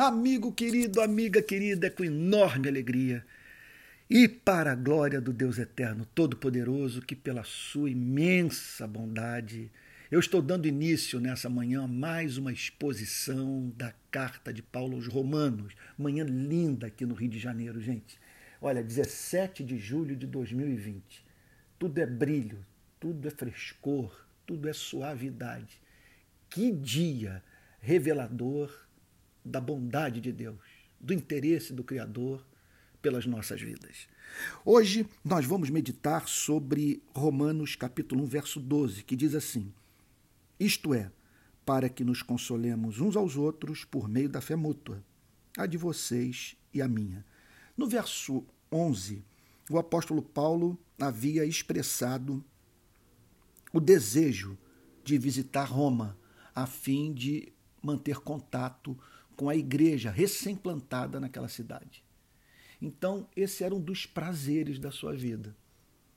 Amigo querido, amiga querida, é com enorme alegria e para a glória do Deus Eterno Todo-Poderoso, que pela sua imensa bondade, eu estou dando início nessa manhã a mais uma exposição da carta de Paulo aos Romanos. Manhã linda aqui no Rio de Janeiro, gente. Olha, 17 de julho de 2020. Tudo é brilho, tudo é frescor, tudo é suavidade. Que dia revelador da bondade de Deus, do interesse do Criador pelas nossas vidas. Hoje nós vamos meditar sobre Romanos capítulo 1, verso 12, que diz assim: Isto é, para que nos consolemos uns aos outros por meio da fé mútua, a de vocês e a minha. No verso 11, o apóstolo Paulo havia expressado o desejo de visitar Roma, a fim de manter contato com a igreja recém-plantada naquela cidade. Então, esse era um dos prazeres da sua vida,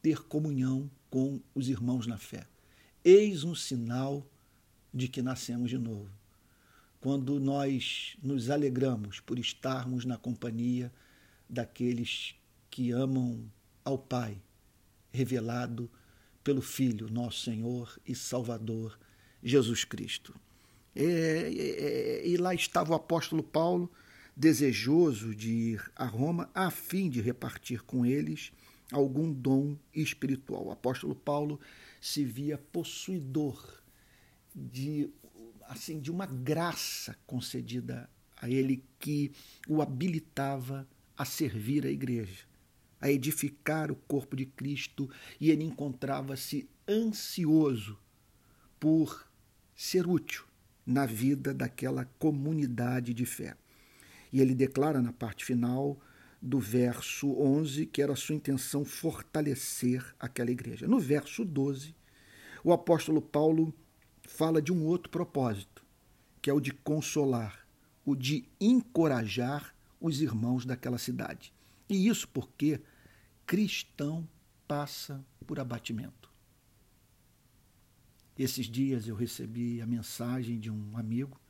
ter comunhão com os irmãos na fé. Eis um sinal de que nascemos de novo. Quando nós nos alegramos por estarmos na companhia daqueles que amam ao Pai, revelado pelo Filho, nosso Senhor e Salvador, Jesus Cristo. É, é, é, e lá estava o apóstolo Paulo, desejoso de ir a Roma, a fim de repartir com eles algum dom espiritual. O apóstolo Paulo se via possuidor de assim de uma graça concedida a ele que o habilitava a servir a igreja, a edificar o corpo de Cristo, e ele encontrava-se ansioso por ser útil na vida daquela comunidade de fé. E ele declara na parte final do verso 11 que era sua intenção fortalecer aquela igreja. No verso 12, o apóstolo Paulo fala de um outro propósito, que é o de consolar, o de encorajar os irmãos daquela cidade. E isso porque cristão passa por abatimento. Esses dias eu recebi a mensagem de um amigo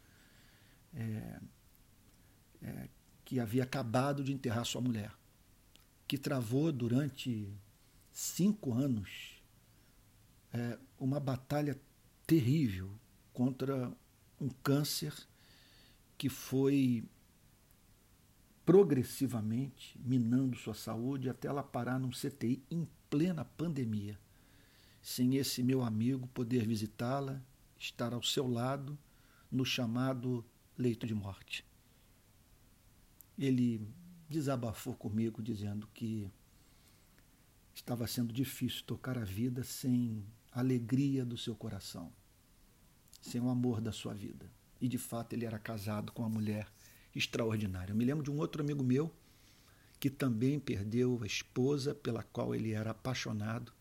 é, é, que havia acabado de enterrar sua mulher, que travou durante cinco anos é, uma batalha terrível contra um câncer que foi progressivamente minando sua saúde até ela parar num CTI em plena pandemia sem esse meu amigo poder visitá-la, estar ao seu lado no chamado leito de morte. Ele desabafou comigo dizendo que estava sendo difícil tocar a vida sem a alegria do seu coração, sem o amor da sua vida. E de fato ele era casado com uma mulher extraordinária. Eu me lembro de um outro amigo meu que também perdeu a esposa pela qual ele era apaixonado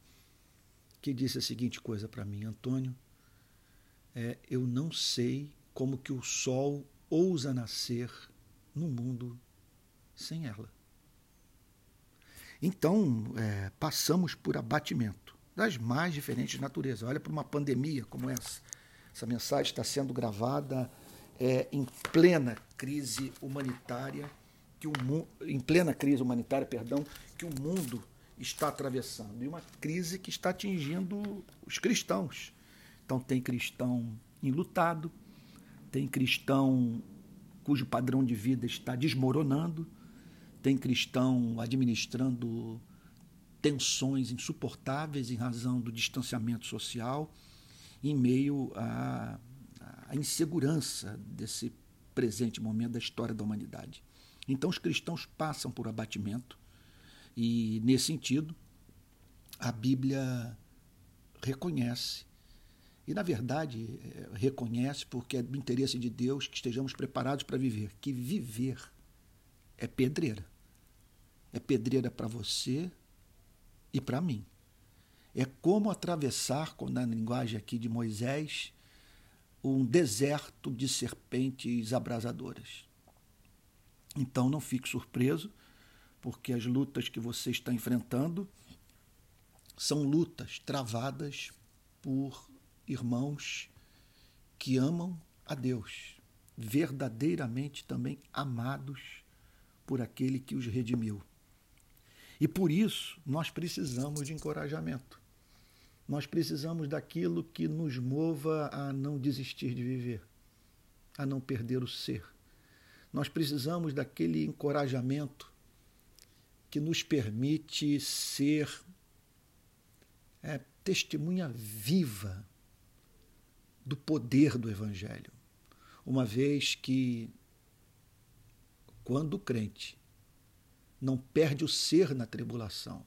que disse a seguinte coisa para mim, Antônio, é, eu não sei como que o sol ousa nascer no mundo sem ela. Então, é, passamos por abatimento das mais diferentes naturezas. Olha para uma pandemia como essa. Essa mensagem está sendo gravada é, em plena crise humanitária, que o em plena crise humanitária, perdão, que o mundo está atravessando e uma crise que está atingindo os cristãos. Então, tem cristão enlutado, tem cristão cujo padrão de vida está desmoronando, tem cristão administrando tensões insuportáveis em razão do distanciamento social, em meio à, à insegurança desse presente momento da história da humanidade. Então, os cristãos passam por abatimento, e, nesse sentido, a Bíblia reconhece, e, na verdade, é, reconhece porque é do interesse de Deus que estejamos preparados para viver, que viver é pedreira. É pedreira para você e para mim. É como atravessar, na linguagem aqui de Moisés, um deserto de serpentes abrasadoras. Então não fique surpreso porque as lutas que você está enfrentando são lutas travadas por irmãos que amam a Deus verdadeiramente também amados por aquele que os redimiu. E por isso nós precisamos de encorajamento. Nós precisamos daquilo que nos mova a não desistir de viver, a não perder o ser. Nós precisamos daquele encorajamento que nos permite ser é, testemunha viva do poder do Evangelho. Uma vez que, quando o crente não perde o ser na tribulação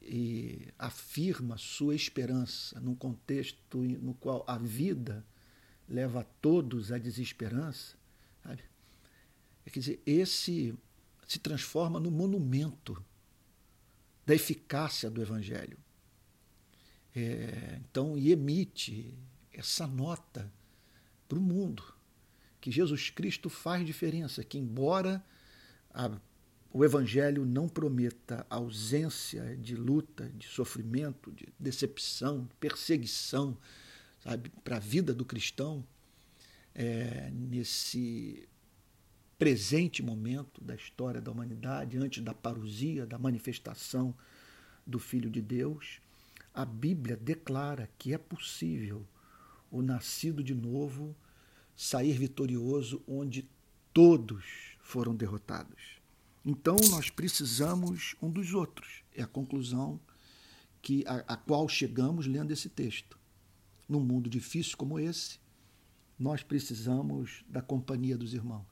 e afirma sua esperança num contexto no qual a vida leva a todos à desesperança, sabe? É, quer dizer, esse se transforma no monumento da eficácia do Evangelho. É, então, e emite essa nota para o mundo que Jesus Cristo faz diferença, que embora a, o Evangelho não prometa ausência de luta, de sofrimento, de decepção, perseguição, sabe, para a vida do cristão, é, nesse presente momento da história da humanidade, antes da parousia, da manifestação do Filho de Deus, a Bíblia declara que é possível o nascido de novo sair vitorioso onde todos foram derrotados. Então nós precisamos um dos outros. É a conclusão que a, a qual chegamos lendo esse texto. Num mundo difícil como esse, nós precisamos da companhia dos irmãos.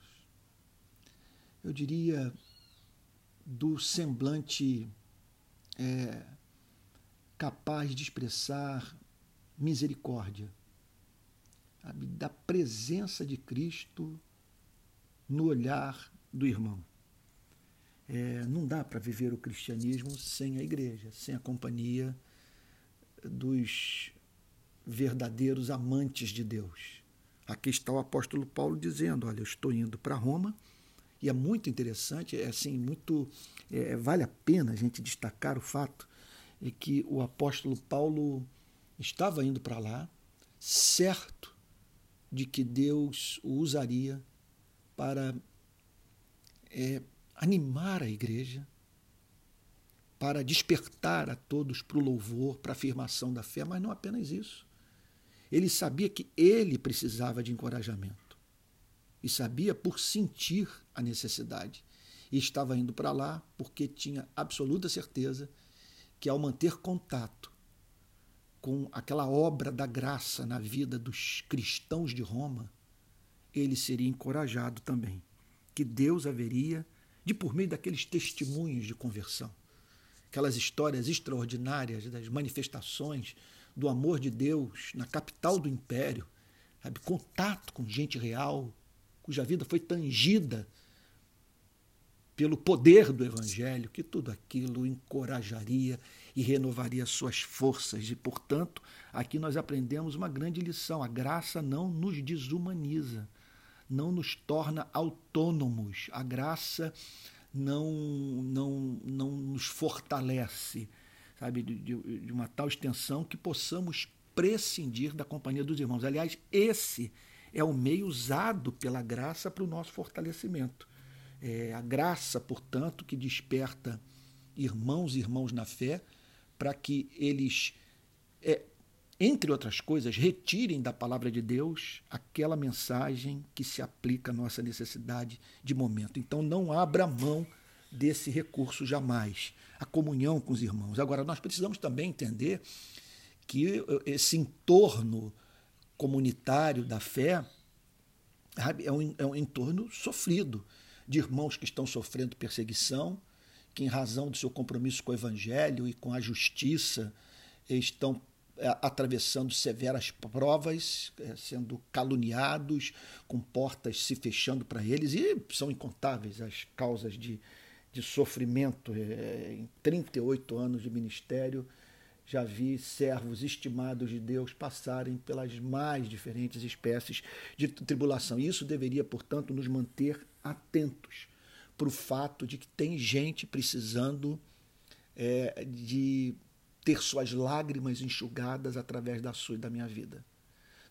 Eu diria do semblante é, capaz de expressar misericórdia, sabe, da presença de Cristo no olhar do irmão. É, não dá para viver o cristianismo sem a igreja, sem a companhia dos verdadeiros amantes de Deus. Aqui está o apóstolo Paulo dizendo: Olha, eu estou indo para Roma, e é muito interessante, é assim, muito. É, vale a pena a gente destacar o fato de que o apóstolo Paulo estava indo para lá, certo de que Deus o usaria para é, animar a igreja, para despertar a todos para o louvor, para a afirmação da fé, mas não apenas isso. Ele sabia que ele precisava de encorajamento e sabia por sentir a necessidade. E estava indo para lá porque tinha absoluta certeza que, ao manter contato com aquela obra da graça na vida dos cristãos de Roma, ele seria encorajado também, que Deus haveria, de por meio daqueles testemunhos de conversão, aquelas histórias extraordinárias das manifestações do amor de Deus na capital do império, sabe, contato com gente real, cuja vida foi tangida pelo poder do Evangelho, que tudo aquilo encorajaria e renovaria suas forças. E, portanto, aqui nós aprendemos uma grande lição: a graça não nos desumaniza, não nos torna autônomos, a graça não, não, não nos fortalece, sabe, de, de uma tal extensão que possamos prescindir da companhia dos irmãos. Aliás, esse é o meio usado pela graça para o nosso fortalecimento. É a graça, portanto, que desperta irmãos e irmãos na fé para que eles, é, entre outras coisas, retirem da palavra de Deus aquela mensagem que se aplica à nossa necessidade de momento. Então, não abra mão desse recurso jamais, a comunhão com os irmãos. Agora, nós precisamos também entender que esse entorno comunitário da fé é um, é um entorno sofrido de irmãos que estão sofrendo perseguição, que, em razão do seu compromisso com o Evangelho e com a justiça, estão é, atravessando severas provas, é, sendo caluniados, com portas se fechando para eles, e são incontáveis as causas de, de sofrimento. É, em 38 anos de ministério, já vi servos estimados de Deus passarem pelas mais diferentes espécies de tribulação. Isso deveria, portanto, nos manter atentos para o fato de que tem gente precisando é, de ter suas lágrimas enxugadas através da sua e da minha vida.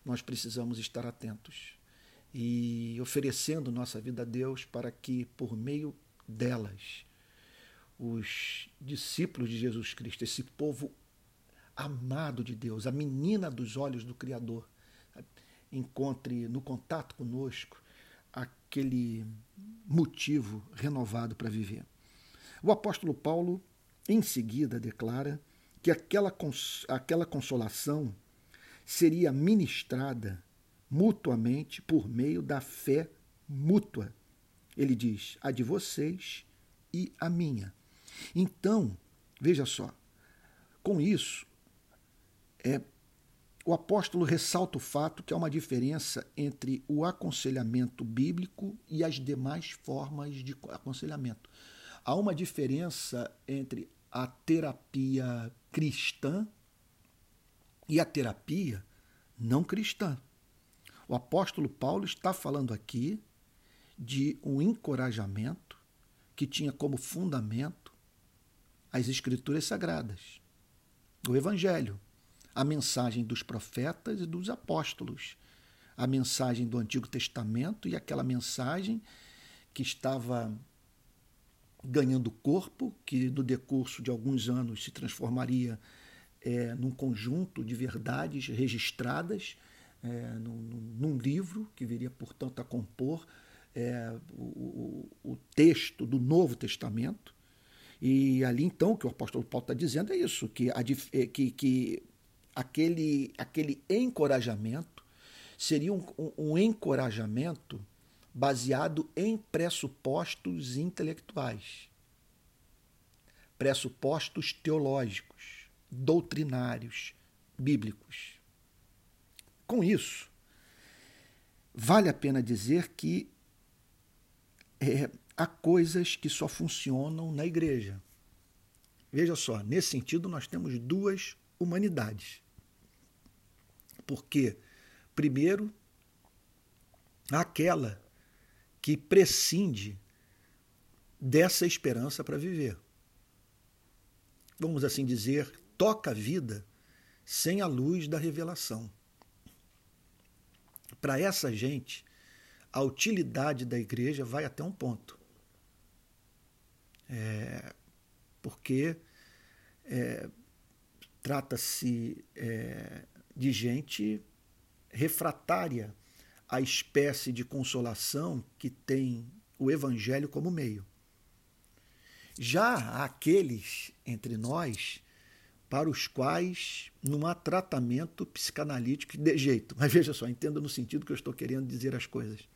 Nós precisamos estar atentos. e oferecendo nossa vida a Deus para que, por meio delas, os discípulos de Jesus Cristo, esse povo amado de Deus, a menina dos olhos do Criador, encontre no contato conosco aquele motivo renovado para viver. O apóstolo Paulo, em seguida, declara que aquela, aquela consolação seria ministrada mutuamente por meio da fé mútua. Ele diz: a de vocês e a minha. Então, veja só, com isso, é, o apóstolo ressalta o fato que há uma diferença entre o aconselhamento bíblico e as demais formas de aconselhamento. Há uma diferença entre a terapia cristã e a terapia não cristã. O apóstolo Paulo está falando aqui de um encorajamento que tinha como fundamento as Escrituras Sagradas, o Evangelho, a mensagem dos profetas e dos apóstolos, a mensagem do Antigo Testamento e aquela mensagem que estava ganhando corpo, que no decurso de alguns anos se transformaria é, num conjunto de verdades registradas é, num, num, livro que viria, portanto, a compor é, o, o, texto do Novo Testamento. E ali, então, o que o apóstolo Paulo está dizendo é isso, que, a, é, que, que aquele, aquele encorajamento seria um, um encorajamento baseado em pressupostos intelectuais, pressupostos teológicos, doutrinários, bíblicos. Com isso, vale a pena dizer que é, há coisas que só funcionam na igreja. Veja só, nesse sentido, nós temos duas humanidades. Porque, primeiro, aquela que prescinde dessa esperança para viver. Vamos assim dizer, toca a vida sem a luz da revelação. Para essa gente, a utilidade da igreja vai até um ponto. É, porque é, trata-se é, de gente refratária à espécie de consolação que tem o Evangelho como meio. Já há aqueles entre nós para os quais não há tratamento psicanalítico de jeito. Mas veja só, entenda no sentido que eu estou querendo dizer as coisas.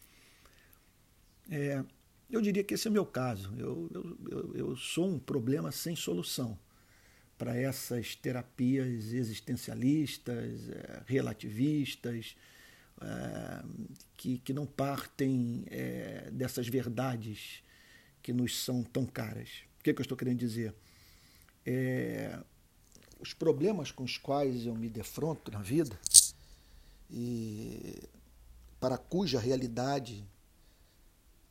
É, eu diria que esse é o meu caso. Eu, eu, eu sou um problema sem solução para essas terapias existencialistas, é, relativistas, é, que, que não partem é, dessas verdades que nos são tão caras. O que, é que eu estou querendo dizer? É, os problemas com os quais eu me defronto na vida e para cuja realidade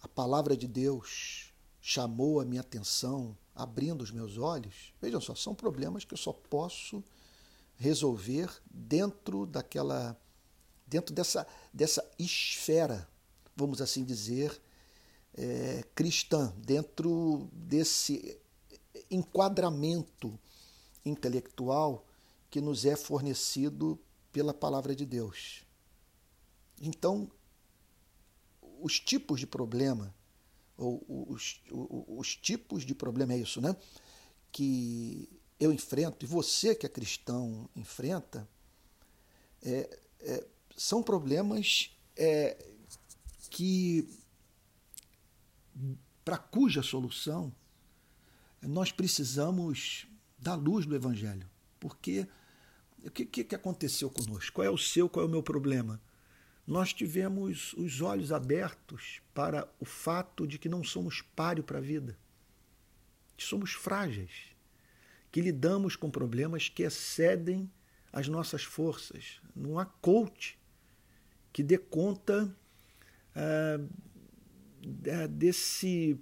a palavra de Deus chamou a minha atenção, abrindo os meus olhos, vejam só, são problemas que eu só posso resolver dentro daquela dentro dessa dessa esfera, vamos assim dizer, é, cristã, dentro desse enquadramento intelectual que nos é fornecido pela palavra de Deus. Então, os tipos de problema, os, os, os tipos de problema é isso, né? Que eu enfrento, e você que é cristão enfrenta, é, é, são problemas é, que, para cuja solução nós precisamos da luz do Evangelho. Porque o que, que aconteceu conosco? Qual é o seu, qual é o meu problema? Nós tivemos os olhos abertos para o fato de que não somos páreo para a vida, que somos frágeis, que lidamos com problemas que excedem as nossas forças. Não há coach que dê conta ah, desse.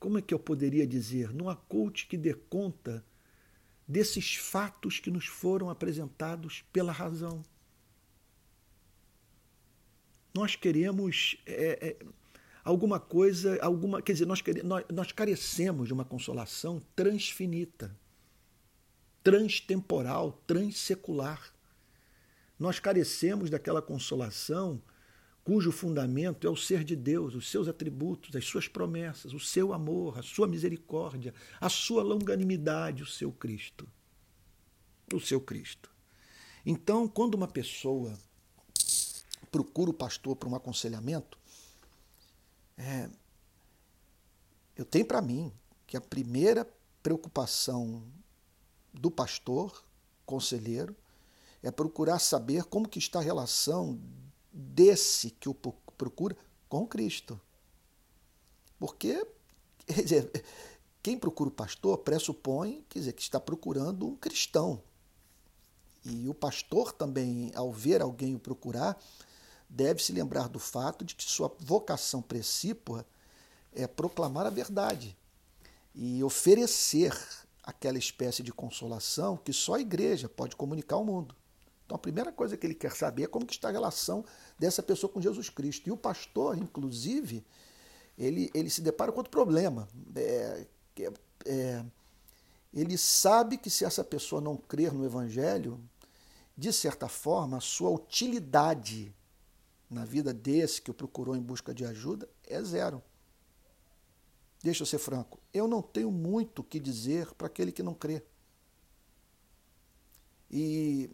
Como é que eu poderia dizer? Não há coach que dê conta desses fatos que nos foram apresentados pela razão. Nós queremos é, é, alguma coisa, alguma, quer dizer, nós, queremos, nós, nós carecemos de uma consolação transfinita, transtemporal, transsecular. Nós carecemos daquela consolação cujo fundamento é o ser de Deus, os seus atributos, as suas promessas, o seu amor, a sua misericórdia, a sua longanimidade, o seu Cristo. O seu Cristo. Então, quando uma pessoa procura o pastor para um aconselhamento, é, eu tenho para mim que a primeira preocupação do pastor, conselheiro, é procurar saber como que está a relação desse que o procura com Cristo. Porque quer dizer, quem procura o pastor pressupõe quer dizer, que está procurando um cristão. E o pastor também, ao ver alguém o procurar, deve se lembrar do fato de que sua vocação precípua é proclamar a verdade e oferecer aquela espécie de consolação que só a igreja pode comunicar ao mundo. Então a primeira coisa que ele quer saber é como que está a relação dessa pessoa com Jesus Cristo. E o pastor, inclusive, ele, ele se depara com outro problema. É, é, ele sabe que se essa pessoa não crer no Evangelho, de certa forma, a sua utilidade na vida desse que o procurou em busca de ajuda é zero. Deixa eu ser franco, eu não tenho muito o que dizer para aquele que não crê. E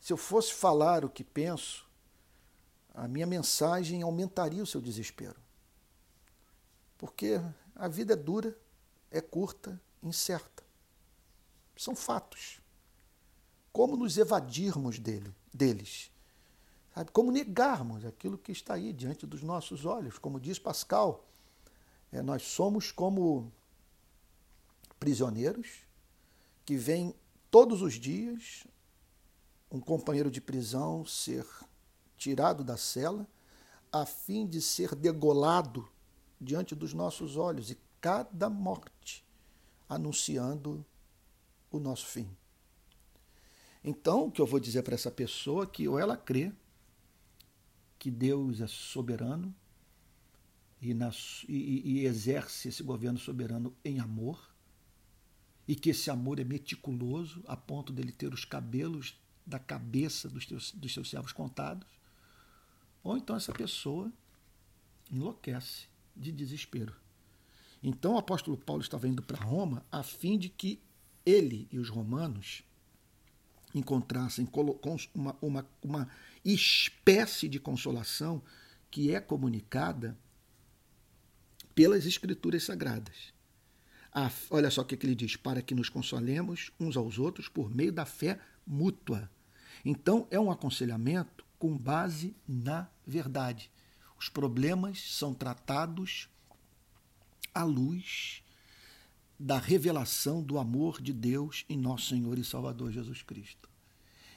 se eu fosse falar o que penso, a minha mensagem aumentaria o seu desespero. Porque a vida é dura, é curta, incerta. São fatos. Como nos evadirmos dele, deles? Sabe? Como negarmos aquilo que está aí diante dos nossos olhos? Como diz Pascal, é, nós somos como prisioneiros que vêm todos os dias um companheiro de prisão ser tirado da cela, a fim de ser degolado diante dos nossos olhos e cada morte anunciando o nosso fim. Então, o que eu vou dizer para essa pessoa é que ou ela crê que Deus é soberano e, na, e, e exerce esse governo soberano em amor, e que esse amor é meticuloso a ponto dele ter os cabelos da cabeça dos, teus, dos seus servos contados, ou então essa pessoa enlouquece de desespero. Então o apóstolo Paulo estava indo para Roma a fim de que ele e os romanos encontrassem uma, uma, uma espécie de consolação que é comunicada pelas escrituras sagradas. Ah, olha só o que, que ele diz: para que nos consolemos uns aos outros por meio da fé mútua. Então, é um aconselhamento com base na verdade. Os problemas são tratados à luz da revelação do amor de Deus em nosso Senhor e Salvador Jesus Cristo.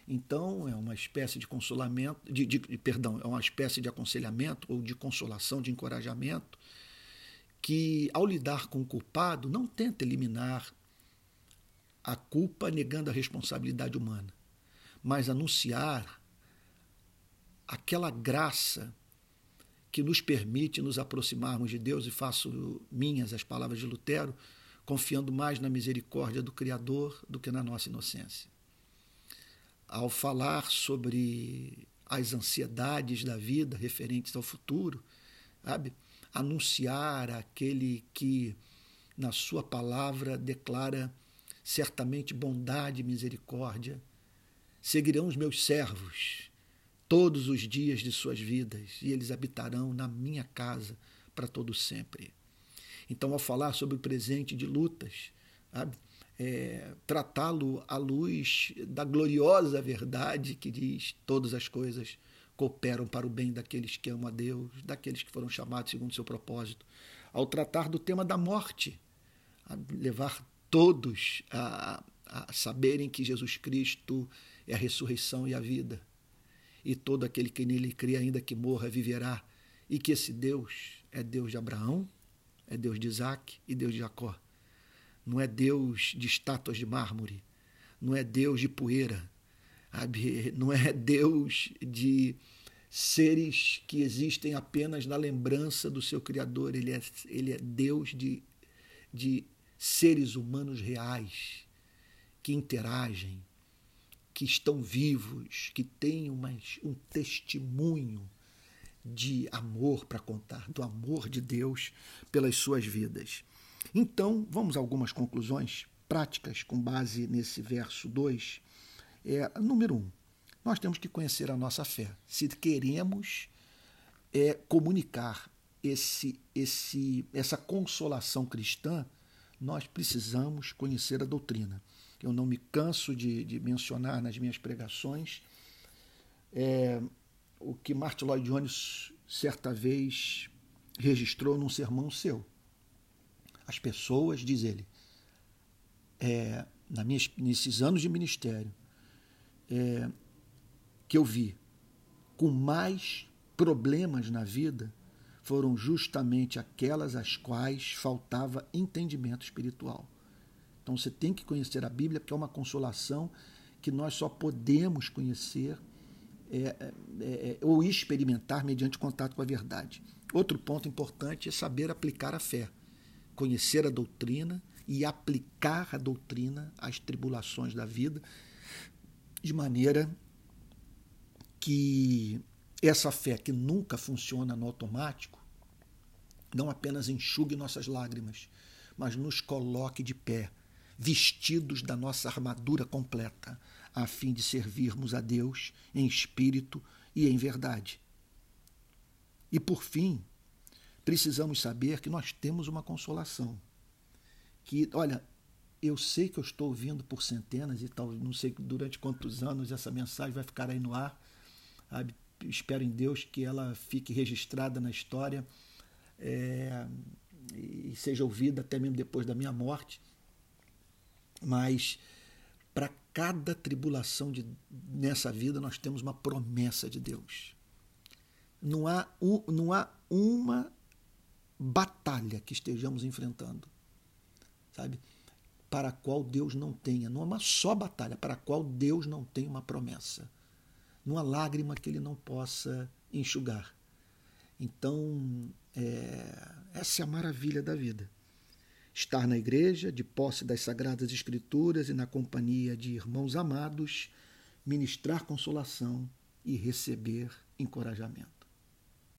Então, é uma espécie de consolamento, de, de, perdão, é uma espécie de aconselhamento ou de consolação, de encorajamento, que, ao lidar com o culpado, não tenta eliminar a culpa negando a responsabilidade humana, mas anunciar aquela graça que nos permite nos aproximarmos de Deus, e faço minhas as palavras de Lutero, confiando mais na misericórdia do Criador do que na nossa inocência. Ao falar sobre as ansiedades da vida referentes ao futuro, sabe? anunciar aquele que, na sua palavra, declara certamente bondade e misericórdia, Seguirão os meus servos todos os dias de suas vidas e eles habitarão na minha casa para todo sempre. Então, ao falar sobre o presente de lutas, é, tratá-lo à luz da gloriosa verdade que diz todas as coisas cooperam para o bem daqueles que amam a Deus, daqueles que foram chamados segundo o seu propósito. Ao tratar do tema da morte, levar todos a, a saberem que Jesus Cristo é a ressurreição e a vida. E todo aquele que nele crê, ainda que morra, viverá. E que esse Deus é Deus de Abraão, é Deus de Isaac e Deus de Jacó. Não é Deus de estátuas de mármore, não é Deus de poeira, não é Deus de seres que existem apenas na lembrança do seu Criador. Ele é, ele é Deus de, de seres humanos reais que interagem, que estão vivos, que têm uma, um testemunho de amor para contar, do amor de Deus pelas suas vidas. Então, vamos a algumas conclusões práticas com base nesse verso 2. É, número 1, um, nós temos que conhecer a nossa fé. Se queremos é, comunicar esse, esse, essa consolação cristã, nós precisamos conhecer a doutrina. Eu não me canso de, de mencionar nas minhas pregações é, o que Martin Lloyd Jones certa vez registrou num sermão seu. As pessoas, diz ele, é, na minha, nesses anos de ministério, é, que eu vi com mais problemas na vida foram justamente aquelas às quais faltava entendimento espiritual. Então você tem que conhecer a Bíblia, porque é uma consolação que nós só podemos conhecer é, é, é, ou experimentar mediante contato com a verdade. Outro ponto importante é saber aplicar a fé, conhecer a doutrina e aplicar a doutrina às tribulações da vida, de maneira que essa fé que nunca funciona no automático não apenas enxugue nossas lágrimas, mas nos coloque de pé, vestidos da nossa armadura completa, a fim de servirmos a Deus em espírito e em verdade. E por fim, precisamos saber que nós temos uma consolação que, olha, eu sei que eu estou ouvindo por centenas e tal, não sei durante quantos anos essa mensagem vai ficar aí no ar. Sabe? Espero em Deus que ela fique registrada na história é, e seja ouvida até mesmo depois da minha morte. Mas para cada tribulação de, nessa vida nós temos uma promessa de Deus. Não há, um, não há uma batalha que estejamos enfrentando sabe? Para a qual Deus não tenha, não é uma só batalha, para a qual Deus não tem uma promessa, numa lágrima que ele não possa enxugar. Então, é, essa é a maravilha da vida. Estar na igreja, de posse das Sagradas Escrituras e na companhia de irmãos amados, ministrar consolação e receber encorajamento.